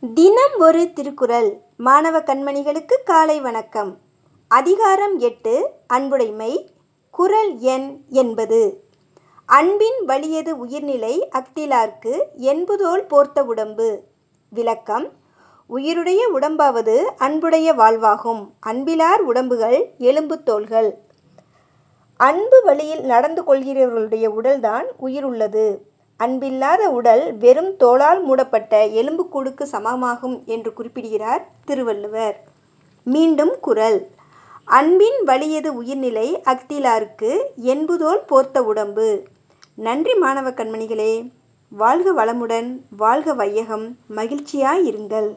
தினம் ஒரு திருக்குறள். மாணவ கண்மணிகளுக்கு காலை வணக்கம். அதிகாரம் எட்டு அன்புடைமை குறள் எண் என்பது. அன்பின் வலியது உயிர்நிலை அக்திலார்க்கு என்புதோல் போர்த்த உடம்பு. விளக்கம் உயிருடைய உடம்பாவது அன்புடைய வாழ்வாகும். அன்பிலார் உடம்புகள் எலும்பு தோள்கள். அன்பு வழியில் நடந்து கொள்கிறவர்களுடைய உடல்தான் உயிருள்ளது. அன்பில்லாத உடல் வெறும் தோலால் மூடப்பட்ட எலும்புக்கூடுக்கு சமமாகும் என்று குறிப்பிடுகிறார் திருவள்ளுவர். மீண்டும் குரல். அன்பின் வலியது உயிர்நிலை அஃதிலார்க்கு என்புதோல் போர்த்த உடம்பு. நன்றி மாணவ கண்மணிகளே. வாழ்க வளமுடன் வாழ்க வையகம். மகிழ்ச்சியாயிருங்கள்